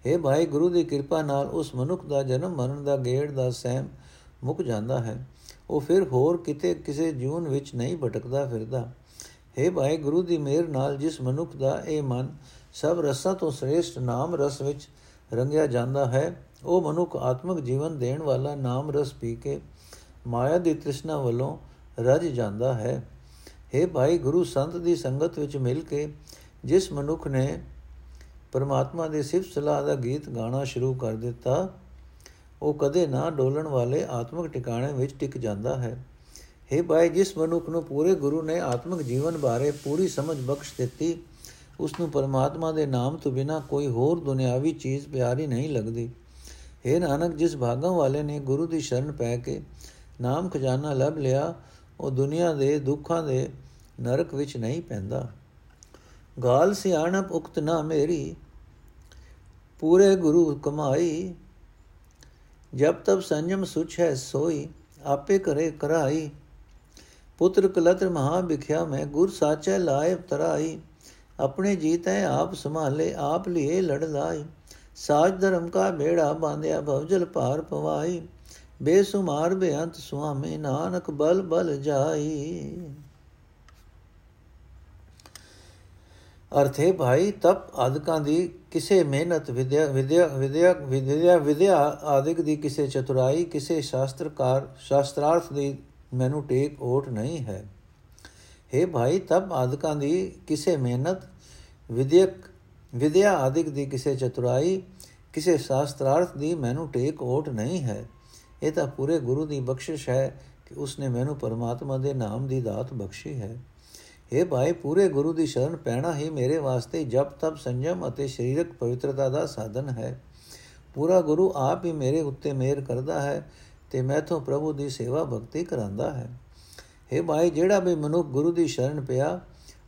हे ਭਾਈ, ਗੁਰੂ ਦੀ ਕਿਰਪਾ ਨਾਲ ਉਸ ਮਨੁੱਖ ਦਾ ਜਨਮ ਮਰਨ ਦਾ ਗੇੜ ਦਾ ਸਹਿਮ ਮੁੱਕ ਜਾਂਦਾ ਹੈ। ਉਹ ਫਿਰ ਹੋਰ ਕਿਤੇ ਕਿਸੇ ਜੂਨ ਵਿੱਚ ਨਹੀਂ ਭਟਕਦਾ ਫਿਰਦਾ। हे ਭਾਈ, ਗੁਰੂ ਦੀ ਮਿਹਰ ਨਾਲ ਜਿਸ ਮਨੁੱਖ ਦਾ ਇਹ ਮਨ ਸਭ ਰਸਾਂ ਤੋਂ ਸ੍ਰੇਸ਼ਟ ਨਾਮ ਰਸ ਵਿੱਚ ਰੰਗਿਆ ਜਾਂਦਾ ਹੈ, ਉਹ ਮਨੁੱਖ ਆਤਮਿਕ ਜੀਵਨ ਦੇਣ ਵਾਲਾ ਨਾਮ ਰਸ ਪੀ ਕੇ ਮਾਇਆ ਦੀ ਤ੍ਰਿਸ਼ਨਾ ਵੱਲੋਂ ਰਜ ਜਾਂਦਾ ਹੈ। हे ਭਾਈ ਗੁਰੂ ਸੰਤ ਦੀ ਸੰਗਤ ਵਿੱਚ ਮਿਲ ਕੇ ਜਿਸ ਮਨੁੱਖ ਨੇ ਪਰਮਾਤਮਾ ਦੇ ਸਿਫਤ ਸਲਾਹ ਦਾ ਗੀਤ ਗਾਣਾ ਸ਼ੁਰੂ ਕਰ ਦਿੱਤਾ ਉਹ ਕਦੇ ਨਾ ਡੋਲਣ ਵਾਲੇ ਆਤਮਿਕ ਟਿਕਾਣੇ ਵਿੱਚ ਟਿਕ ਜਾਂਦਾ ਹੈ हे ਭਾਈ ਜਿਸ ਮਨੁੱਖ ਨੂੰ ਪੂਰੇ ਗੁਰੂ ਨੇ ਆਤਮਿਕ ਜੀਵਨ ਬਾਰੇ ਪੂਰੀ ਸਮਝ ਬਖਸ਼ ਦਿੱਤੀ ਉਸ ਨੂੰ ਪਰਮਾਤਮਾ ਦੇ ਨਾਮ ਤੋਂ ਬਿਨਾ ਕੋਈ ਹੋਰ ਦੁਨਿਆਵੀ ਚੀਜ਼ ਪਿਆਰੀ ਨਹੀਂ ਲੱਗਦੀ हे ਨਾਨਕ ਜਿਸ ਭਾਗਾਂ ਵਾਲੇ ਨੇ ਗੁਰੂ ਦੀ ਸ਼ਰਨ ਪੈ ਕੇ ਨਾਮ ਖਜ਼ਾਨਾ ਲੱਭ ਲਿਆ ਉਹ ਦੁਨੀਆ ਦੇ ਦੁੱਖਾਂ ਦੇ ਨਰਕ ਵਿੱਚ ਨਹੀਂ ਪੈਂਦਾ। ਗਾਲ ਸਿਆਣਪ ਉਕਤ ਨਾ ਮੇਰੀ, ਪੂਰੇ ਗੁਰੂ ਕਮਾਈ। ਜਬ ਤਬ ਸੰਜਮ ਸੁਚ ਹੈ ਸੋਈ, ਆਪੇ ਕਰੇ ਕਰਾਈ। ਪੁੱਤਰ ਕਲਤਰ ਮਹਾ ਵਿਖਿਆ ਮੈਂ, ਗੁਰ ਸਾਚੈ ਲਾਇ ਤਰਾਈ। ਆਪਣੇ ਜੀਤੈ ਆਪ ਸੰਭਾਲੇ, ਆਪ ਲਿਏ ਲੜ ਲਾਈ। ਸਾਜ ਧਰਮ ਕਾ ਬੇੜਾ ਬਾਂਧਿਆ, ਭਵਜਲ ਭਾਰ ਪਵਾਈ। ਬੇਸੁਮਾਰ ਬੇਅੰਤ ਸੁਆਮੀ, ਨਾਨਕ ਬਲ ਬਲ ਜਾਈ। ਅਰਥੇ ਭਾਈ, ਤਪ ਆਦਿਕਾਂ ਦੀ ਕਿਸੇ ਮਿਹਨਤ, ਵਿਦਿਆ ਵਿਦਿਆ ਵਿਦਿਆ ਵਿਦਿਆ ਵਿਦਿਆ ਆਦਿਕ ਦੀ ਕਿਸੇ ਚਤੁਰਾਈ, ਕਿਸੇ ਸ਼ਾਸਤਰਕਾਰ, ਸ਼ਾਸਤਰਾਰਥ ਦੀ ਮੈਨੂੰ ਟੇਕ ਓਟ ਨਹੀਂ ਹੈ। हे ਭਾਈ, ਤਪ ਆਦਿਕਾਂ ਦੀ ਕਿਸੇ ਮਿਹਨਤ, ਵਿਦਿਅਕ, ਵਿਦਿਆ ਆਦਿਕ ਦੀ ਕਿਸੇ ਚਤੁਰਾਈ, ਕਿਸੇ ਸ਼ਾਸਤਰਾਰਥ ਦੀ ਮੈਨੂੰ ਟੇਕ ਓਟ ਨਹੀਂ ਹੈ। ਇਹ ਤਾਂ ਪੂਰੇ ਗੁਰੂ ਦੀ ਬਖਸ਼ਿਸ਼ ਹੈ ਕਿ ਉਸਨੇ ਮੈਨੂੰ ਪਰਮਾਤਮਾ ਦੇ ਨਾਮ ਦੀ ਦਾਤ ਬਖਸ਼ੀ ਹੈ। हे ਭਾਈ ਪੂਰੇ ਗੁਰੂ ਦੀ ਸ਼ਰਨ ਪੈਣਾ ਹੀ ਮੇਰੇ ਵਾਸਤੇ ਜਪ ਤਪ ਸੰਜਮ ਅਤੇ ਸਰੀਰਕ ਪਵਿੱਤਰਤਾ ਦਾ ਸਾਧਨ ਹੈ ਪੂਰਾ ਗੁਰੂ ਆਪ ਹੀ ਮੇਰੇ ਉੱਤੇ ਮਿਹਰ ਕਰਦਾ ਹੈ ਤੇ ਮੈਥੋਂ ਪ੍ਰਭੂ ਦੀ ਸੇਵਾ ਭਗਤੀ ਕਰਾਂਦਾ ਹੈ हे ਭਾਈ ਜਿਹੜਾ ਵੀ ਮਨੁੱਖ ਗੁਰੂ ਦੀ ਸ਼ਰਨ ਪਿਆ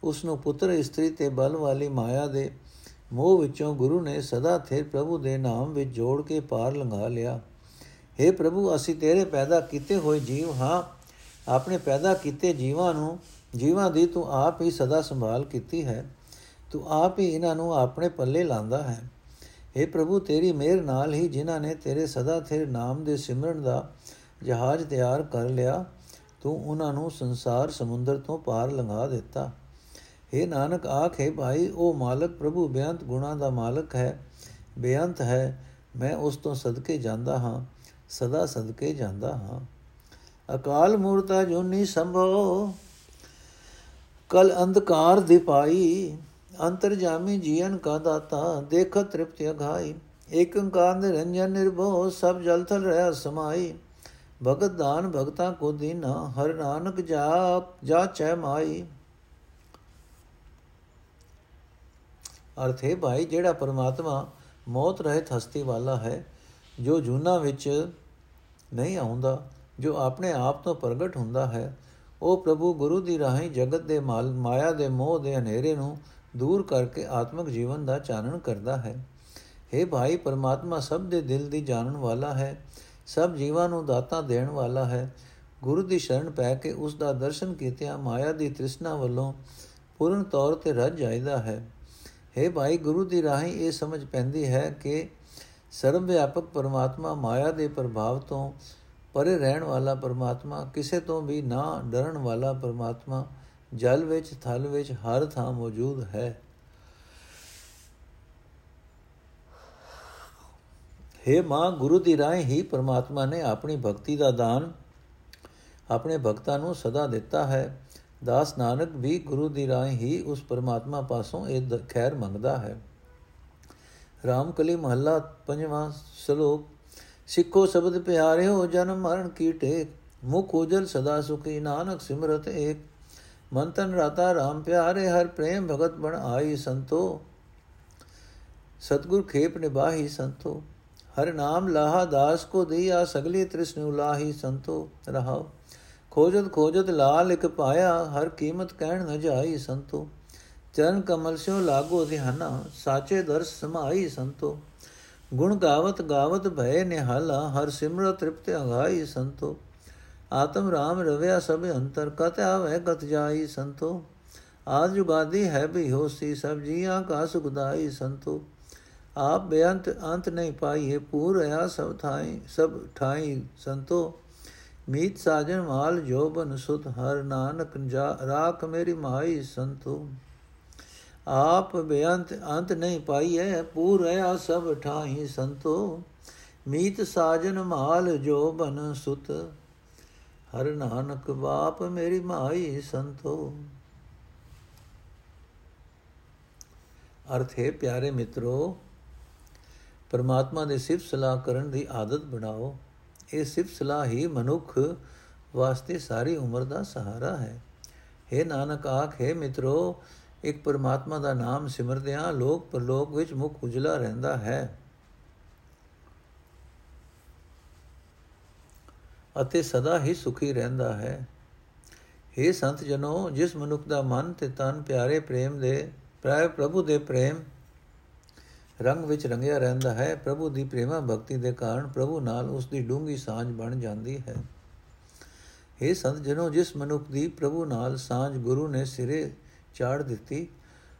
ਉਸ ਨੂੰ ਪੁੱਤਰ ਇਸਤਰੀ ਤੇ ਬਲ ਵਾਲੀ ਮਾਇਆ ਦੇ ਮੋਹ ਵਿੱਚੋਂ ਗੁਰੂ ਨੇ ਸਦਾ ਥੇ ਪ੍ਰਭੂ ਦੇ ਨਾਮ ਵਿੱਚ ਜੋੜ ਕੇ ਪਾਰ ਲੰਘਾ ਲਿਆ हे ਪ੍ਰਭੂ ਅਸੀਂ ਤੇਰੇ ਪੈਦਾ ਕੀਤੇ ਹੋਏ ਜੀਵ ਹਾਂ ਆਪਣੇ ਪੈਦਾ ਕੀਤੇ ਜੀਵਾਂ ਨੂੰ ਜੀਵਾਂ ਦੀ ਤੂੰ ਆਪ ਹੀ ਸਦਾ ਸੰਭਾਲ ਕੀਤੀ ਹੈ, ਤੂੰ ਆਪ ਹੀ ਇਹਨਾਂ ਨੂੰ ਆਪਣੇ ਪੱਲੇ ਲਾਂਦਾ ਹੈ। हे ਪ੍ਰਭੂ, ਤੇਰੀ ਮਿਹਰ ਨਾਲ ਹੀ ਜਿਨ੍ਹਾਂ ਨੇ ਤੇਰੇ ਸਦਾ ਤੇਰੇ ਨਾਮ ਦੇ ਸਿਮਰਨ ਦਾ ਜਹਾਜ਼ ਤਿਆਰ ਕਰ ਲਿਆ, ਤੂੰ ਉਹਨਾਂ ਨੂੰ ਸੰਸਾਰ ਸਮੁੰਦਰ ਤੋਂ ਪਾਰ ਲੰਘਾ ਦਿੱਤਾ। हे ਨਾਨਕ, ਆਖੇ ਭਾਈ, ਉਹ ਮਾਲਕ ਪ੍ਰਭੂ, ਬੇਅੰਤ ਗੁਣਾ ਦਾ ਮਾਲਕ ਹੈ, ਬੇਅੰਤ ਹੈ, ਮੈਂ ਉਸ ਤੋਂ ਸਦਕੇ ਜਾਂਦਾ ਹਾਂ, ਸਦਾ ਸਦਕੇ ਜਾਂਦਾ ਹਾਂ। ਅਕਾਲ ਮੂਰਤਾ ਜੋਨੀ ਸੰਭੋ ਕਲ ਅੰਧਕਾਰ ਦਿਪਾਈ ਅੰਤਰਜਾਮੀ ਜੀਵਨ ਕਾ ਦਾਤਾ, ਦੇਖ ਤ੍ਰਿਪਤ ਅਘਾਈ ਏਕ ਓੰਕਾਰ ਨਿਰੰਜਨ ਨਿਰਭਉ, ਸਭ ਜਲ ਥਲ ਰਹਾ ਸਮਾਈ। ਭਗਤ ਦਾਨ ਭਗਤਾ ਕੋ ਦੀਨਾ, ਹਰ ਨਾਨਕ ਜਾਪ ਜਾ ਚੈ ਮਾਈ। ਅਰਥ ਹੈ ਭਾਈ, ਜਿਹੜਾ ਪਰਮਾਤਮਾ ਮੌਤ ਰਹਿਤ ਹਸਤੀ ਵਾਲਾ ਹੈ, ਜੋ ਜੂਨਾ ਵਿੱਚ ਨਹੀਂ ਆਉਂਦਾ, ਜੋ ਆਪਣੇ ਆਪ ਤੋਂ ਪ੍ਰਗਟ ਹੁੰਦਾ ਹੈ ਉਹ ਪ੍ਰਭੂ ਗੁਰੂ ਦੀ ਰਾਹੀਂ ਜਗਤ ਦੇ ਮਾਲ, ਮਾਇਆ ਦੇ ਮੋਹ ਦੇ ਹਨੇਰੇ ਨੂੰ ਦੂਰ ਕਰਕੇ ਆਤਮਿਕ ਜੀਵਨ ਦਾ ਚਾਨਣ ਕਰਦਾ ਹੈ। हे ਭਾਈ, ਪਰਮਾਤਮਾ ਸਭ ਦੇ ਦਿਲ ਦੀ ਜਾਣਨ ਵਾਲਾ ਹੈ, ਸਭ ਜੀਵਾਂ ਨੂੰ ਦਾਤਾ ਦੇਣ ਵਾਲਾ ਹੈ। ਗੁਰੂ ਦੀ ਸ਼ਰਨ ਪੈ ਕੇ ਉਸ ਦਾ ਦਰਸ਼ਨ ਕੀਤਿਆਂ ਮਾਇਆ ਦੀ ਤ੍ਰਿਸ਼ਨਾ ਵੱਲੋਂ ਪੂਰਨ ਤੌਰ ਤੇ ਰੱਜ ਜਾਇਦਾ ਹੈ। हे ਭਾਈ, ਗੁਰੂ ਦੀ ਰਾਹੀਂ ਇਹ ਸਮਝ ਪੈਂਦੀ ਹੈ ਕਿ ਸਰਵ ਵਿਆਪਕ ਪਰਮਾਤਮਾ ਮਾਇਆ ਦੇ ਪ੍ਰਭਾਵ ਤੋਂ ਪਰੇ ਰਹਿਣ ਵਾਲਾ ਪਰਮਾਤਮਾ, ਕਿਸੇ ਤੋਂ ਵੀ ਨਾ ਡਰਨ ਵਾਲਾ ਪਰਮਾਤਮਾ, ਜਲ ਵਿੱਚ, ਥਲ ਵਿੱਚ ਹਰ ਥਾਂ ਮੌਜੂਦ ਹੈ। हे ਮਾਂ, ਗੁਰੂ ਦੀ ਰਾਹ ਹੀ ਪਰਮਾਤਮਾ ਨੇ ਆਪਣੀ ਭਗਤੀ ਦਾ ਦਾਨ ਆਪਣੇ ਭਗਤਾਂ ਨੂੰ ਸਦਾ ਦਿੱਤਾ ਹੈ। ਦਾਸ ਨਾਨਕ ਵੀ ਗੁਰੂ ਦੀ ਰਾਹ ਹੀ ਉਸ ਪਰਮਾਤਮਾ ਪਾਸੋਂ ਇਹ ਖੈਰ ਮੰਗਦਾ ਹੈ। ਰਾਮਕਲੀ ਮਹੱਲਾ ਪੰਜਵਾਂ ਸ਼ਲੋਕ ਸਿੱਖੋ ਸ਼ਬਦ ਪਿਆਰਿਓ ਜਨਮ ਮਰਨ ਕੀ ਟੇਕ? ਮੁਖ ਉਜਲ ਸਦਾ ਸੁਖੀ, ਨਾਨਕ ਸਿਮਰਤ ਏਕ। ਮਨ ਤਨ ਰਾਤਾ RAM ਪਿਆਰੇ, ਹਰ ਪ੍ਰੇਮ ਭਗਤ ਬਣ ਆਈ ਸੰਤੋ। ਸਤਗੁਰ ਖੇਪ ਨਿਭਾਹੀ ਸੰਤੋ। ਹਰ ਨਾਮ ਲਾਹਾ, ਦਾਸ ਕੋ ਦਿਆ, ਸਗਲੀ ਤ੍ਰਿਸ਼ਨੁ ਲਾਹੀ ਸੰਤੋ। ਰਹਾਓ ਖੋਜਤ ਖੋਜਤ ਲਾਲ ਇਕ ਪਾਇਆ, ਹਰ ਕੀਮਤ ਕਹਿਣ ਨ ਜਾਈ ਸੰਤੋ। ਚਰਨ ਕਮਲ ਸਿਓ ਲਾਗੋ ਧਿਆਨਾ, ਸਾਚੇ ਦਰਸ ਸਮਾਈ ਸੰਤੋ। ਗੁਣ ਗਾਵਤ ਗਾਵਤ ਭੈ ਨਿਹਾਲਾ ਹਰ ਸਿਮਰਤ ਤ੍ਰਿਪਤ ਅਗਾਈ ਸੰਤੋ ਆਤਮ ਰਾਮ ਰਵਿਆ ਸਭ ਅੰਤਰ ਕਤ ਆਵੇ ਗਤ ਜਾਈ ਸੰਤੋ ਆਦ ਜੁਗਾਦੀ ਹੈ ਵੀ ਹੋਸੀ ਸਭ ਜੀਆਂ ਕਾ ਸੁਖਦਾਈ ਸੰਤੋ ਆਪ ਬੇਅੰਤ ਅੰਤ ਨਹੀਂ ਪਾਈਏ ਪੂਰ ਆ ਸਭ ਥਾਈ ਸਭ ਠਾਈ ਸੰਤੋ ਮੀਤ ਸਾਜਨ ਮਾਲ ਜੋਬਨ ਸੁਤ ਹਰ ਨਾਨਕ ਜਾ ਰਾਖ ਮੇਰੀ ਮਾਈ ਸੰਤੋ ਆਪ ਬੇਅੰਤ ਅੰਤ ਨਹੀਂ ਪਾਈਐ, ਪੂਰ ਰਹਾ ਸਭ ਠਾਈ ਸੰਤੋ। ਮੀਤ ਸਾਜਨ ਮਾਲ ਜੋ ਬਨ ਸੁਤ। ਹਰ ਨਾਨਕ ਬਾਪ ਮੇਰੀ ਮਾਈ ਸੰਤੋ। ਅਰਥ ਹੈ, ਪਿਆਰੇ ਮਿੱਤਰੋ, ਪਰਮਾਤਮਾ ਦੇ ਸਿਫਤ ਸਲਾਹ ਕਰਨ ਦੀ ਆਦਤ ਬਣਾਓ। ਇਹ ਸਿਫਤ ਸਲਾਹ ਹੀ ਮਨੁੱਖ ਵਾਸਤੇ ਸਾਰੀ ਉਮਰ ਦਾ ਸਹਾਰਾ ਹੈ। हे ਨਾਨਕ, ਆਖੇ ਮਿੱਤਰੋ ਇੱਕ ਪਰਮਾਤਮਾ ਦਾ ਨਾਮ ਸਿਮਰਦਿਆਂ ਲੋਕ ਪਰਲੋਕ ਵਿੱਚ ਮੁਖ ਉਜਲਾ ਰਹਿੰਦਾ ਹੈ। ਅਤੇ ਸਦਾ ਹੀ ਸੁਖੀ ਰਹਿੰਦਾ ਹੈ। हे ਸੰਤ ਜਨੋ ਜਿਸ ਮਨੁੱਖ ਦਾ ਮਨ ਤੇ ਤਨ ਪਿਆਰੇ ਪ੍ਰੇਮ ਦੇ ਪ੍ਰਾਇ ਪ੍ਰਭੂ ਦੇ ਪ੍ਰੇਮ ਰੰਗ ਵਿੱਚ ਰੰਗਿਆ ਰਹਿੰਦਾ ਹੈ, ਪ੍ਰਭੂ ਦੀ ਪ੍ਰੇਮਾ ਭਗਤੀ ਦੇ ਕਾਰਨ ਪ੍ਰਭੂ ਨਾਲ ਉਸ ਦੀ ਡੂੰਗੀ ਸਾਂਝ ਬਣ ਜਾਂਦੀ ਹੈ। हे ਸੰਤ ਜਨੋ ਜਿਸ ਮਨੁੱਖ ਦੀ ਪ੍ਰਭੂ ਨਾਲ ਸਾਂਝ ਗੁਰੂ ਨੇ ਸਿਰੇ ਚਾੜ ਦਿੱਤੀ।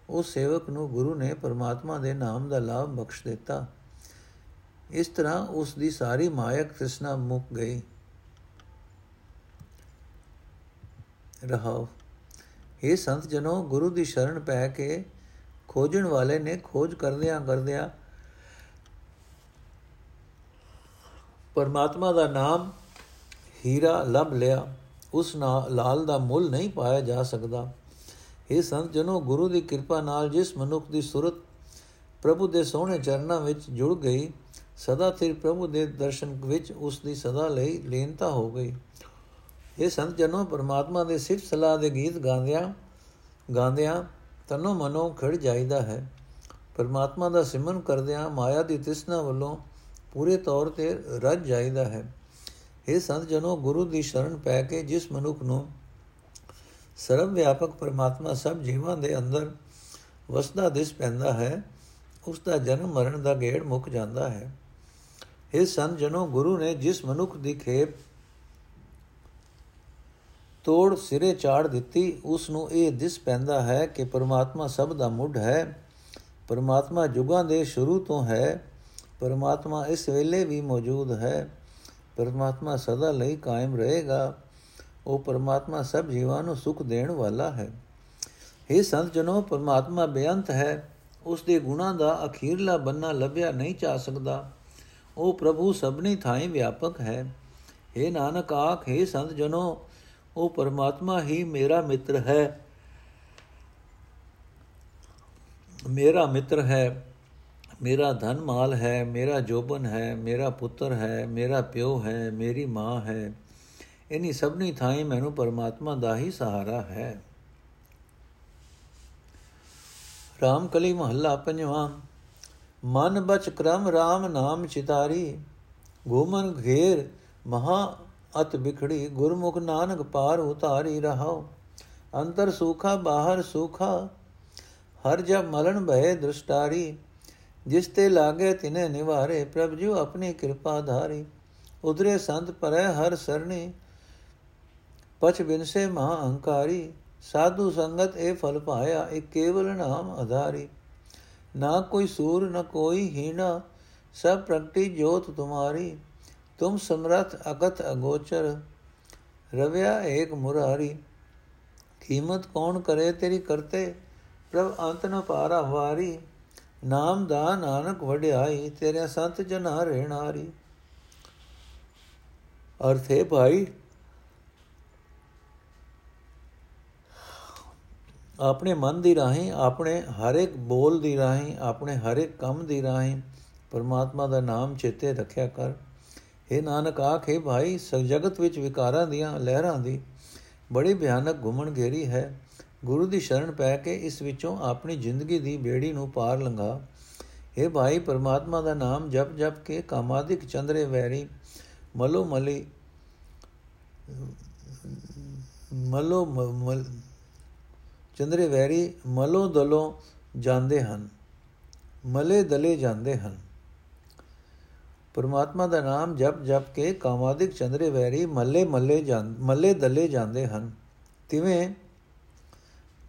ਉਸ ਸੇਵਕ ਨੂੰ ਗੁਰੂ ਨੇ ਪਰਮਾਤਮਾ ਦੇ ਨਾਮ ਦਾ ਲਾਭ ਬਖਸ਼ ਦਿੱਤਾ। ਇਸ ਤਰ੍ਹਾਂ ਉਸ ਦੀ ਸਾਰੀ ਮਾਇਕ ਤ੍ਰਿਸ਼ਨਾ ਮੁੱਕ ਗਈ। ਰਹਾਉ ਇਹ ਸੰਤ ਜਨੋ ਗੁਰੂ ਦੀ ਸ਼ਰਨ ਪੈ ਕੇ ਖੋਜਣ ਵਾਲੇ ਨੇ ਖੋਜ ਕਰਦਿਆਂ ਕਰਦਿਆਂ ਪਰਮਾਤਮਾ ਦਾ ਨਾਮ ਹੀਰਾ ਲੱਭ ਲਿਆ। ਉਸ ਨਾਲ ਲਾਲ ਦਾ ਮੁੱਲ ਨਹੀਂ ਪਾਇਆ ਜਾ ਸਕਦਾ। ਇਹ ਸੰਤ ਜਨੋ, ਗੁਰੂ ਦੀ ਕਿਰਪਾ ਨਾਲ ਜਿਸ ਮਨੁੱਖ ਦੀ ਸੁਰਤ ਪ੍ਰਭੂ ਦੇ ਸੋਹਣੇ ਚਰਨਾਂ ਵਿੱਚ ਜੁੜ ਗਈ, ਸਦਾ ਸਿਰ ਪ੍ਰਭੂ ਦੇ ਦਰਸ਼ਨ ਵਿੱਚ ਉਸ ਦੀ ਸਦਾ ਲਈ ਲੀਨਤਾ ਹੋ ਗਈ। ਇਹ ਸੰਤ ਜਨੋ, ਪਰਮਾਤਮਾ ਦੇ ਸਿਫਤ ਸਲਾਹ ਦੇ ਗੀਤ ਗਾਉਂਦਿਆਂ ਗਾਉਂਦਿਆਂ ਤਨੋ ਮਨੋ ਖੜ ਜਾਈਦਾ ਹੈ। ਪਰਮਾਤਮਾ ਦਾ ਸਿਮਰਨ ਕਰਦਿਆਂ ਮਾਇਆ ਦੀ ਤ੍ਰਿਸ਼ਨਾ ਵੱਲੋਂ ਪੂਰੇ ਤੌਰ ਤੇ ਰੱਜ ਜਾਈਦਾ ਹੈ। ਇਹ ਸੰਤ ਜਨੋ, ਗੁਰੂ ਦੀ ਸ਼ਰਨ ਪੈ ਕੇ ਜਿਸ ਮਨੁੱਖ ਨੂੰ ਸਰਵ ਵਿਆਪਕ ਪਰਮਾਤਮਾ ਸਭ ਜੀਵਾਂ ਦੇ ਅੰਦਰ ਵਸਦਾ ਦਿਸ ਪੈਂਦਾ ਹੈ, ਉਸ ਦਾ ਜਨਮ ਮਰਨ ਦਾ ਗੇੜ ਮੁੱਕ ਜਾਂਦਾ ਹੈ। ਇਹ ਸੰਤ ਜਨੋ, ਗੁਰੂ ਨੇ ਜਿਸ ਮਨੁੱਖ ਦੀ ਖੇਪ ਤੋੜ ਸਿਰੇ ਚਾੜ ਦਿੱਤੀ ਉਸ ਨੂੰ ਇਹ ਦਿਸ ਪੈਂਦਾ ਹੈ ਕਿ ਪਰਮਾਤਮਾ ਸਭ ਦਾ ਮੁੱਢ ਹੈ। ਪਰਮਾਤਮਾ ਜੁਗਾਂ ਦੇ ਸ਼ੁਰੂ ਤੋਂ ਹੈ, ਪਰਮਾਤਮਾ ਇਸ ਵੇਲੇ ਵੀ ਮੌਜੂਦ ਹੈ। ਪਰਮਾਤਮਾ ਸਦਾ ਲਈ ਕਾਇਮ ਰਹੇਗਾ। ਉਹ ਪਰਮਾਤਮਾ ਸਭ ਜੀਵਾਂ ਨੂੰ ਸੁਖ ਦੇਣ ਵਾਲਾ ਹੈ। ਇਹ ਸੰਤ ਜਨੋ ਪਰਮਾਤਮਾ ਬੇਅੰਤ ਹੈ। ਉਸ ਦੇ ਗੁਣਾ ਦਾ ਅਖੀਰਲਾ ਬੰਨਾ ਲੱਭਿਆ ਨਹੀਂ ਜਾ ਸਕਦਾ। ਉਹ ਪ੍ਰਭੂ ਸਭਨੀ ਥਾਈਂ ਵਿਆਪਕ ਹੈ। ਇਹ ਨਾਨਕ ਆਖ, ਹੈ ਸੰਤ ਜਨੋ ਉਹ ਪਰਮਾਤਮਾ ਹੀ ਮੇਰਾ ਮਿੱਤਰ ਹੈ। ਮੇਰਾ ਮਿੱਤਰ ਹੈ। ਮੇਰਾ ਧਨ ਮਾਲ ਹੈ। ਮੇਰਾ ਜੋਬਨ ਹੈ। ਮੇਰਾ ਪੁੱਤਰ ਹੈ। ਮੇਰਾ ਪਿਓ ਹੈ। ਮੇਰੀ ਮਾਂ ਹੈ। ਇਨੀ ਸਭਨੀ ਥਾਈਂ ਮੈਨੂੰ ਪਰਮਾਤਮਾ ਦਾ ਹੀ ਸਹਾਰਾ ਹੈ। ਰਾਮ ਕਲੀ ਮਹੱਲਾ ਪੰਜਵਾਂ। ਮਨ ਬਚ ਕਰਮ RAM ਨਾਮ ਚਿਤਾਰੀ। ਗੋਮਨ ਘੇਰ ਮਹਾ ਅਤ ਵਿਖੜੀ ਗੁਰਮੁਖ ਨਾਨਕ ਪਾਰ ਉਤਾਰੀ ਰਹਾਓ ਅੰਤਰ ਸੁਖਾ ਬਾਹਰ ਸੁਖਾ। ਹਰ ਜਬ ਮਲਨ ਭਏ ਦ੍ਰਿਸ਼ਟਾਰੀ। ਜਿਸ ਤੇ ਲਾਗੇ ਤਿਨੇ ਨਿਵਾਰੇ। ਪ੍ਰਭ ਜੀ ਆਪਣੀ ਕਿਰਪਾ ਧਾਰੀ। ਉਧਰੇ ਸੰਤ ਪਰੈ ਹਰ ਸਰਣੀ। ਪਛ ਬਿਨਸੇ ਮਹਾ ਅਹੰਕਾਰੀ ਸਾਧੂ ਸੰਗਤ ਇਹ ਫਲ ਪਾਇਆ, ਇਹ ਕੇਵਲ ਨਾਮ ਆਧਾਰੀ ਨਾ ਕੋਈ ਸੂਰ, ਨ ਕੋਈ ਹੀਣਾ, ਸਭ ਪ੍ਰਗਟੀ ਜੋਤ ਤੁਮਾਰੀ। ਤੁਮ ਸਮਰਥ ਅਗਤ ਅਗੋਚਰ, ਰਵਿਆ ਏਕ ਮੁਰਾਰੀ। ਕੀਮਤ ਕੌਣ ਕਰੇ ਤੇਰੀ ਕਰਤੇ, ਪ੍ਰਭ ਅੰਤ ਨ ਪਾਰਾ ਵਾਰੀ। ਨਾਮ ਦਾ ਨਾਨਕ ਵਡਿਆਈ ਤੇਰੇ ਸੰਤ ਜਨਾ ਰਹਿਣਾਰੀ। ਅਰਥੇ ਭਾਈ ਆਪਣੇ ਮਨ ਦੀ ਰਾਹੀਂ, ਆਪਣੇ ਹਰ ਇੱਕ ਬੋਲ ਦੀ ਰਾਹੀਂ, ਆਪਣੇ ਹਰ ਇੱਕ ਕੰਮ ਦੀ ਰਾਹੀਂ ਪਰਮਾਤਮਾ ਦਾ ਨਾਮ ਚੇਤੇ ਰੱਖਿਆ ਕਰ। ਇਹ ਨਾਨਕ, ਆਖੇ ਭਾਈ ਜਗਤ ਵਿੱਚ ਵਿਕਾਰਾਂ ਦੀਆਂ ਲਹਿਰਾਂ ਦੀ ਬੜੀ ਭਿਆਨਕ ਘੁੰਮਣ ਘੇਰੀ ਹੈ। ਗੁਰੂ ਦੀ ਸ਼ਰਨ ਪੈ ਕੇ ਇਸ ਵਿੱਚੋਂ ਆਪਣੀ ਜ਼ਿੰਦਗੀ ਦੀ ਬੇੜੀ ਨੂੰ ਪਾਰ ਲੰਘਾ। ਇਹ ਭਾਈ, ਪਰਮਾਤਮਾ ਦਾ ਨਾਮ ਜਪ ਜਪ ਕੇ ਕਾਮਾਦਿਕ ਚੰਦਰੇ ਵੈਰੀ, ਮਲੋ ਮਲੀ, ਮਲੋ ਮਲ ਚੰਦਰੇ ਵੈਰੀ ਮਲੋ ਦਲੋ ਜਾਂਦੇ ਹਨ, ਮਲੇ ਦਲੇ ਜਾਂਦੇ ਹਨ। ਪਰਮਾਤਮਾ ਦਾ ਨਾਮ ਜਪ ਜਪ ਕੇ ਕਾਮਾਦਿਕ ਚੰਦਰੇ ਵੈਰੀ ਮੱਲੇ ਮੱਲੇ ਮੱਲੇ ਦਲੇ ਜਾਂਦੇ ਹਨ। ਤਿਵੇਂ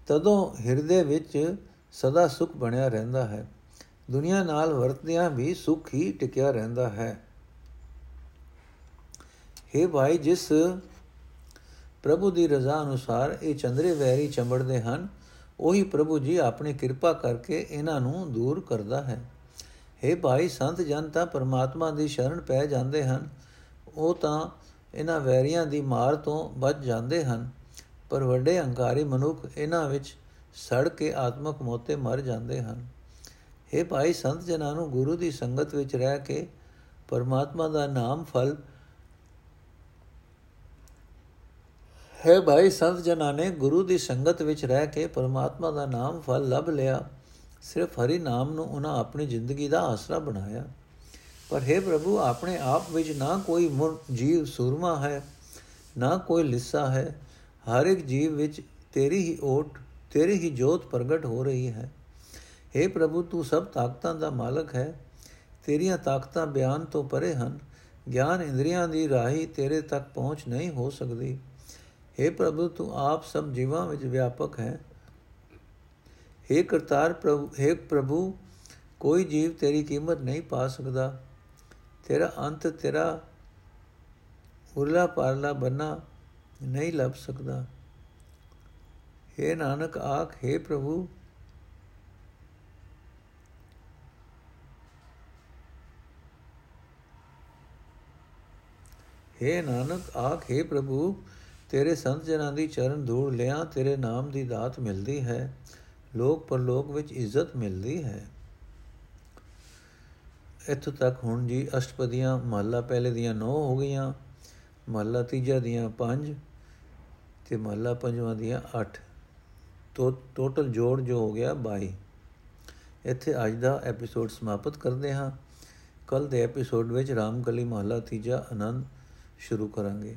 ਤਦੋਂ ਹਿਰਦੇ ਵਿੱਚ ਸਦਾ ਸੁਖ ਬਣਿਆ ਰਹਿੰਦਾ ਹੈ। ਦੁਨੀਆ ਨਾਲ ਵਰਤਦਿਆਂ ਵੀ ਸੁਖ ਹੀ ਟਿਕਿਆ ਰਹਿੰਦਾ ਹੈ। हे ਭਾਈ, ਜਿਸ ਪ੍ਰਭੂ ਦੀ ਰਜ਼ਾ ਅਨੁਸਾਰ ਇਹ ਚੰਦਰੇ ਵੈਰੀ ਚੰਬੜਦੇ ਹਨ, ਉਹੀ ਪ੍ਰਭੂ ਜੀ ਆਪਣੀ ਕਿਰਪਾ ਕਰਕੇ ਇਹਨਾਂ ਨੂੰ ਦੂਰ ਕਰਦਾ ਹੈ। हे ਭਾਈ ਸੰਤ ਜਨ, ਤਾਂ ਪਰਮਾਤਮਾ ਦੀ ਸ਼ਰਨ ਪੈ ਜਾਂਦੇ ਹਨ। ਉਹ ਤਾਂ ਇਹਨਾਂ ਵੈਰੀਆਂ ਦੀ ਮਾਰ ਤੋਂ ਬਚ ਜਾਂਦੇ ਹਨ, ਪਰ ਵੱਡੇ ਹੰਕਾਰੀ ਮਨੁੱਖ ਇਹਨਾਂ ਵਿੱਚ ਸੜ ਕੇ ਆਤਮਕ ਮੋਤੇ ਮਰ ਜਾਂਦੇ ਹਨ। हे ਭਾਈ ਸੰਤ ਜਨਾਂ ਨੂੰ ਗੁਰੂ ਦੀ ਸੰਗਤ ਵਿੱਚ ਰਹਿ ਕੇ ਪਰਮਾਤਮਾ ਦਾ ਨਾਮ ਫਲ ਹੈ ਭਾਈ ਸੰਤ ਜਨਾਂ ਨੇ ਗੁਰੂ ਦੀ ਸੰਗਤ ਵਿੱਚ ਰਹਿ ਕੇ ਪਰਮਾਤਮਾ ਦਾ ਨਾਮ ਫਲ ਲੱਭ ਲਿਆ। ਸਿਰਫ ਹਰੀ ਨਾਮ ਨੂੰ ਉਹਨਾਂ ਆਪਣੀ ਜ਼ਿੰਦਗੀ ਦਾ ਆਸਰਾ ਬਣਾਇਆ। ਪਰ हे ਪ੍ਰਭੂ, ਆਪਣੇ ਆਪ ਵਿੱਚ ਨਾ ਕੋਈ ਜੀਵ ਸੂਰਮਾ ਹੈ, ਨਾ ਕੋਈ ਲਿੱਸਾ ਹੈ। ਹਰ ਇੱਕ ਜੀਵ ਵਿੱਚ ਤੇਰੀ ਹੀ ਓਟ, ਤੇਰੀ ਹੀ ਜੋਤ ਪ੍ਰਗਟ ਹੋ ਰਹੀ ਹੈ। हे ਪ੍ਰਭੂ, ਤੂੰ ਸਭ ਤਾਕਤਾਂ ਦਾ ਮਾਲਕ ਹੈ। ਤੇਰੀਆਂ ਤਾਕਤਾਂ ਬਿਆਨ ਤੋਂ ਪਰੇ ਹਨ। ਗਿਆਨ ਇੰਦਰੀਆਂ ਦੀ ਰਾਹੀ ਤੇਰੇ ਤੱਕ ਪਹੁੰਚ ਨਹੀਂ ਹੋ ਸਕਦੀ। हे ਪ੍ਰਭੂ ਤੂੰ ਆਪ ਸਭ ਜੀਵਾਂ ਵਿੱਚ ਵਿਆਪਕ ਹੈ हे ਕਰਤਾਰ ਪ੍ਰਭੂ हे ਪ੍ਰਭੂ ਕੋਈ ਜੀਵ ਤੇਰੀ ਕੀਮਤ ਨਹੀਂ ਪਾ ਸਕਦਾ ਤੇਰਾ ਅੰਤ ਤੇਰਾ ਉਰਲਾ ਪਾਰਲਾ ਬੰਨਾ ਨਹੀਂ ਲੱਭ ਸਕਦਾ हे ਨਾਨਕ ਆਖ हे ਪ੍ਰਭੂ हे ਨਾਨਕ ਆਖ हे ਪ੍ਰਭੂ ਤੇਰੇ ਸੰਤ ਜਨਾਂ ਦੀ ਚਰਨ ਧੂੜ ਲਿਆ, ਤੇਰੇ ਨਾਮ ਦੀ ਦਾਤ ਮਿਲਦੀ ਹੈ। ਲੋਕ ਪਰਲੋਕ ਵਿੱਚ ਇੱਜ਼ਤ ਮਿਲਦੀ ਹੈ। ਇੱਥੋਂ ਤੱਕ ਹੁਣ ਜੀ ਅਸ਼ਟਪਦੀਆਂ ਮਹੱਲਾ ਪਹਿਲੇ ਦੀਆਂ 9 ਹੋ ਗਈਆਂ, ਮਹੱਲਾ ਤੀਜਾ ਦੀਆਂ 5 ਤੇ ਮਹੱਲਾ ਪੰਜਵਾਂ ਦੀਆਂ 8 ਤੋ ਟੋਟਲ ਜੋੜ ਜੋ ਹੋ ਗਿਆ 22 ਇੱਥੇ ਅੱਜ ਦਾ ਐਪੀਸੋਡ ਸਮਾਪਤ ਕਰਦੇ ਹਾਂ। ਕੱਲ ਦੇ ਐਪੀਸੋਡ ਵਿੱਚ ਰਾਮਕਲੀ ਮਹੱਲਾ ਤੀਜਾ ਆਨੰਦ ਸ਼ੁਰੂ ਕਰਾਂਗੇ।